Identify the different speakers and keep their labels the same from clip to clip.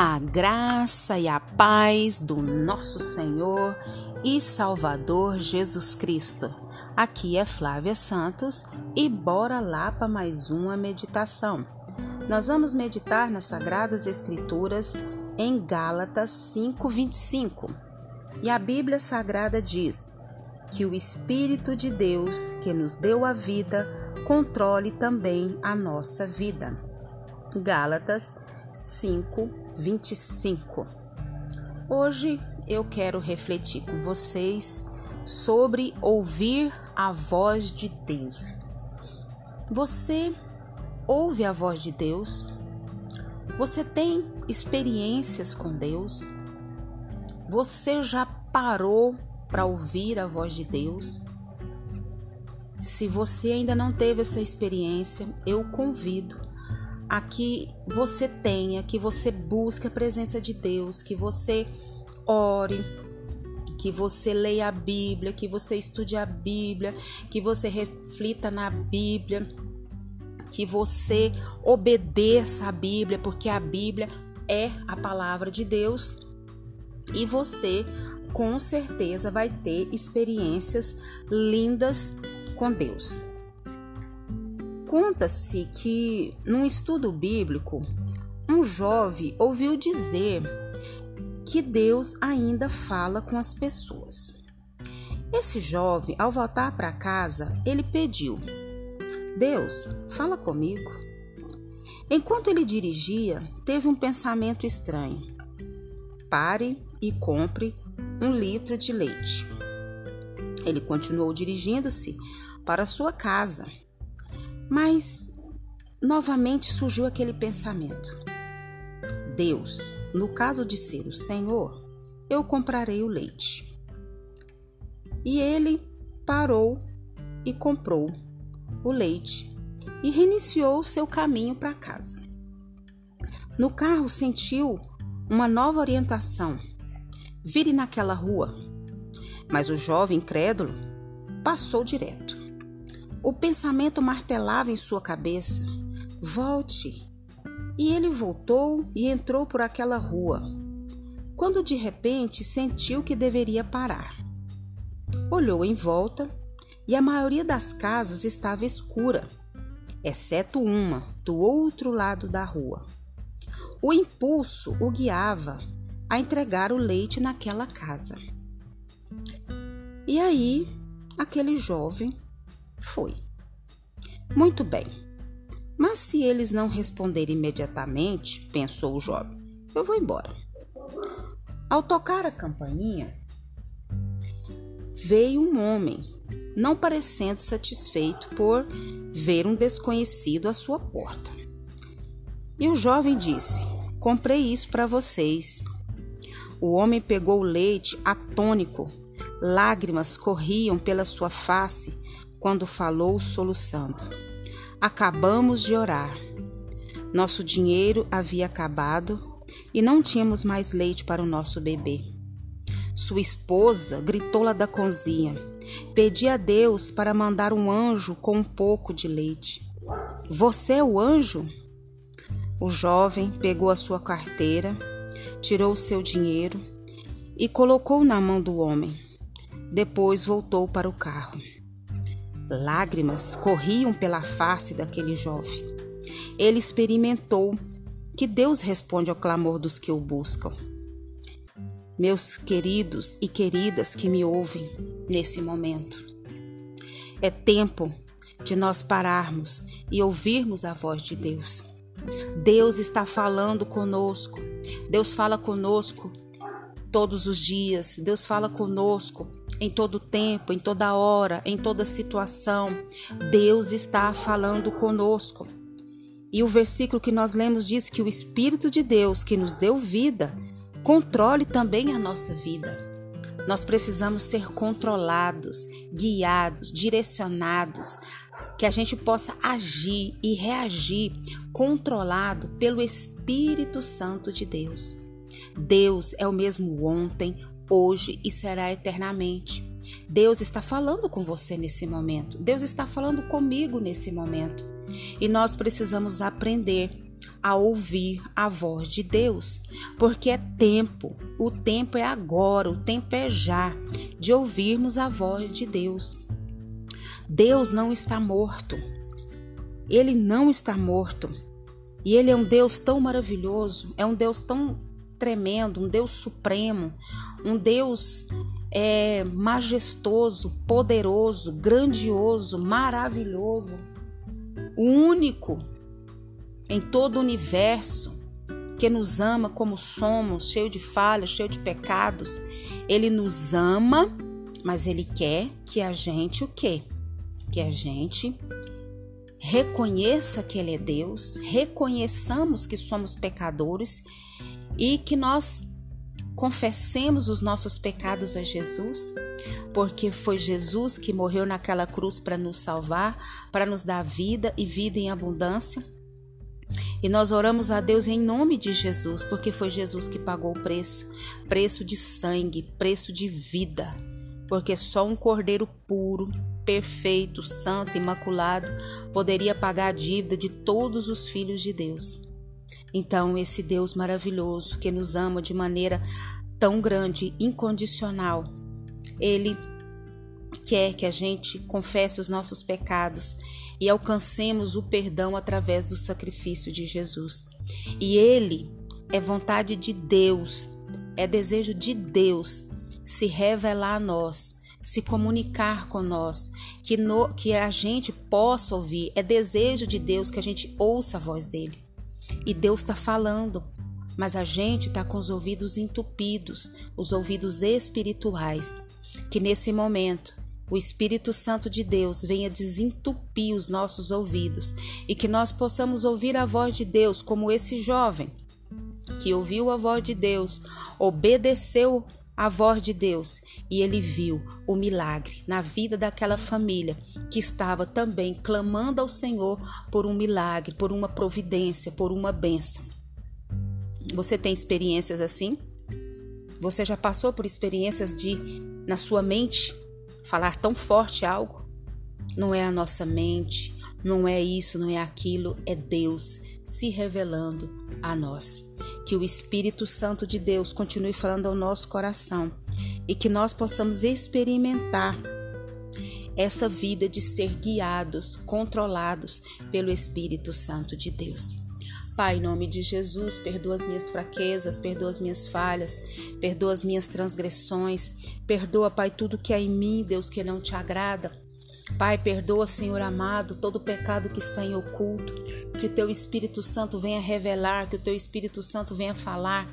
Speaker 1: A graça e a paz do nosso Senhor e Salvador Jesus Cristo. Aqui é Flávia Santos e bora lá para mais uma meditação. Nós vamos meditar nas Sagradas Escrituras em Gálatas 5:25. E a Bíblia Sagrada diz que o Espírito de Deus, que nos deu a vida, controle também a nossa vida. Gálatas 5, 25. Hoje eu quero refletir com vocês sobre ouvir a voz de Deus. Você ouve a voz de Deus? Você tem experiências com Deus? Você já parou para ouvir a voz de Deus? Se você ainda não teve essa experiência, eu convido a que você tenha, que você busque a presença de Deus, que você ore, que você leia a Bíblia, que você estude a Bíblia, que você reflita na Bíblia, que você obedeça a Bíblia, porque a Bíblia é a palavra de Deus e você com certeza vai ter experiências lindas com Deus. Conta-se que, num estudo bíblico, um jovem ouviu dizer que Deus ainda fala com as pessoas. Esse jovem, ao voltar para casa, ele pediu: Deus, fala comigo. Enquanto ele dirigia, teve um pensamento estranho. Pare e compre um litro de leite. Ele continuou dirigindo-se para sua casa mas novamente surgiu aquele pensamento: Deus, no caso de ser o Senhor, eu comprarei o leite. E ele parou e comprou o leite e reiniciou seu caminho para casa. No carro sentiu uma nova orientação: vire naquela rua. Mas o jovem incrédulo passou direto. O pensamento martelava em sua cabeça: volte. E ele voltou e entrou por aquela rua, quando de repente sentiu que deveria parar. Olhou em volta e a maioria das casas estava escura, exceto uma do outro lado da rua. O impulso o guiava a entregar o leite naquela casa. E aí, aquele jovem foi. Muito bem. Mas se eles não responderem imediatamente, pensou o jovem, eu vou embora. Ao tocar a campainha, veio um homem, não parecendo satisfeito por ver um desconhecido à sua porta. E o jovem disse: Comprei isso para vocês. O homem pegou o leite atônico, lágrimas corriam pela sua face quando falou soluçando. Acabamos de orar. Nosso dinheiro havia acabado e não tínhamos mais leite para o nosso bebê. Sua esposa gritou lá da cozinha. Pedi a Deus para mandar um anjo com um pouco de leite. Você é o anjo? O jovem pegou a sua carteira, tirou seu dinheiro e colocou na mão do homem. Depois voltou para o carro. Lágrimas corriam pela face daquele jovem. Ele experimentou que Deus responde ao clamor dos que o buscam. Meus queridos e queridas que me ouvem nesse momento, é tempo de nós pararmos e ouvirmos a voz de Deus. Deus está falando conosco. Deus fala conosco todos os dias. Deus fala conosco em todo tempo, em toda hora, em toda situação. Deus está falando conosco. E o versículo que nós lemos diz que o Espírito de Deus, que nos deu vida, controle também a nossa vida. Nós precisamos ser controlados, guiados, direcionados, que a gente possa agir e reagir controlado pelo Espírito Santo de Deus. Deus é o mesmo ontem, hoje e será eternamente. Deus está falando com você nesse momento. Deus está falando comigo nesse momento. E nós precisamos aprender a ouvir a voz de Deus, porque é tempo, o tempo é agora, o tempo é já de ouvirmos a voz de Deus. Deus não está morto. Ele não está morto. E ele é um Deus tão maravilhoso, é um Deus tão tremendo, um Deus supremo, um Deus é, majestoso, poderoso, grandioso, maravilhoso, o único em todo o universo que nos ama como somos, cheio de falhas, cheio de pecados. Ele nos ama, mas ele quer que a gente o quê? Que a gente reconheça que ele é Deus, reconheçamos que somos pecadores e que nós confessemos os nossos pecados a Jesus, porque foi Jesus que morreu naquela cruz para nos salvar, para nos dar vida e vida em abundância. E nós oramos a Deus em nome de Jesus, porque foi Jesus que pagou o preço preço de sangue, preço de vida. Porque só um cordeiro puro, perfeito, santo, imaculado poderia pagar a dívida de todos os filhos de Deus. Então, esse Deus maravilhoso que nos ama de maneira tão grande, incondicional, ele quer que a gente confesse os nossos pecados e alcancemos o perdão através do sacrifício de Jesus. E ele é vontade de Deus, é desejo de Deus se revelar a nós, se comunicar com nós, que, no, que a gente possa ouvir. É desejo de Deus que a gente ouça a voz dele. E Deus está falando, mas a gente está com os ouvidos entupidos, os ouvidos espirituais. Que nesse momento o Espírito Santo de Deus venha desentupir os nossos ouvidos e que nós possamos ouvir a voz de Deus como esse jovem que ouviu a voz de Deus, obedeceu a voz de Deus e ele viu o milagre na vida daquela família que estava também clamando ao Senhor por um milagre, por uma providência, por uma bênção. Você tem experiências assim? Você já passou por experiências de, na sua mente, falar tão forte algo. Não é a nossa mente, não é isso, não é aquilo, é Deus se revelando a nós. Que o Espírito Santo de Deus continue falando ao nosso coração e que nós possamos experimentar essa vida de ser guiados, controlados pelo Espírito Santo de Deus. Pai, em nome de Jesus, perdoa as minhas fraquezas, perdoa as minhas falhas, perdoa as minhas transgressões, perdoa, Pai, tudo que há em mim, Deus, que não te agrada. Pai, perdoa, Senhor amado, todo o pecado que está em oculto. Que o teu Espírito Santo venha revelar, que o teu Espírito Santo venha falar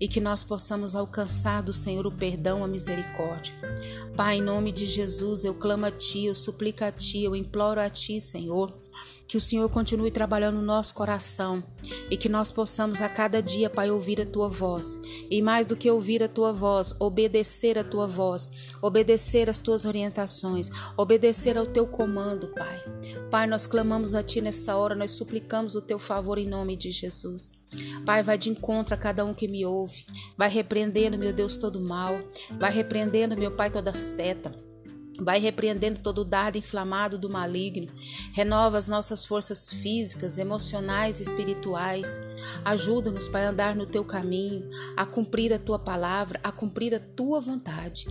Speaker 1: e que nós possamos alcançar do Senhor o perdão, a misericórdia. Pai, em nome de Jesus, eu clamo a Ti, eu suplico a Ti, eu imploro a Ti, Senhor que o Senhor continue trabalhando no nosso coração e que nós possamos a cada dia, Pai, ouvir a tua voz. E mais do que ouvir a tua voz, obedecer a tua voz, obedecer as tuas orientações, obedecer ao teu comando, Pai. Pai, nós clamamos a ti nessa hora, nós suplicamos o teu favor em nome de Jesus. Pai, vai de encontro a cada um que me ouve. Vai repreendendo, meu Deus, todo mal. Vai repreendendo, meu Pai, toda seta. Vai repreendendo todo o dardo inflamado do maligno. Renova as nossas forças físicas, emocionais e espirituais. Ajuda-nos, Pai, a andar no teu caminho, a cumprir a tua palavra, a cumprir a tua vontade.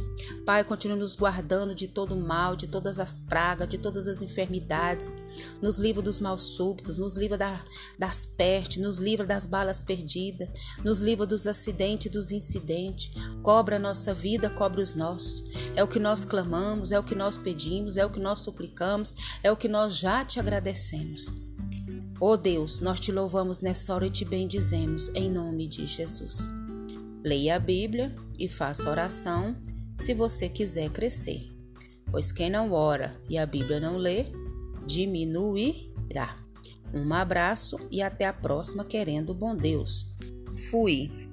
Speaker 1: Pai, continue nos guardando de todo o mal, de todas as pragas, de todas as enfermidades. Nos livra dos maus súbitos, nos livra da, das pestes, nos livra das balas perdidas, nos livra dos acidentes e dos incidentes. Cobra a nossa vida, cobre os nossos. É o que nós clamamos, é é o que nós pedimos, é o que nós suplicamos, é o que nós já te agradecemos. Ó oh Deus, nós te louvamos nessa hora e te bendizemos em nome de Jesus. Leia a Bíblia e faça oração se você quiser crescer, pois quem não ora e a Bíblia não lê, diminuirá. Um abraço e até a próxima, querendo bom Deus. Fui.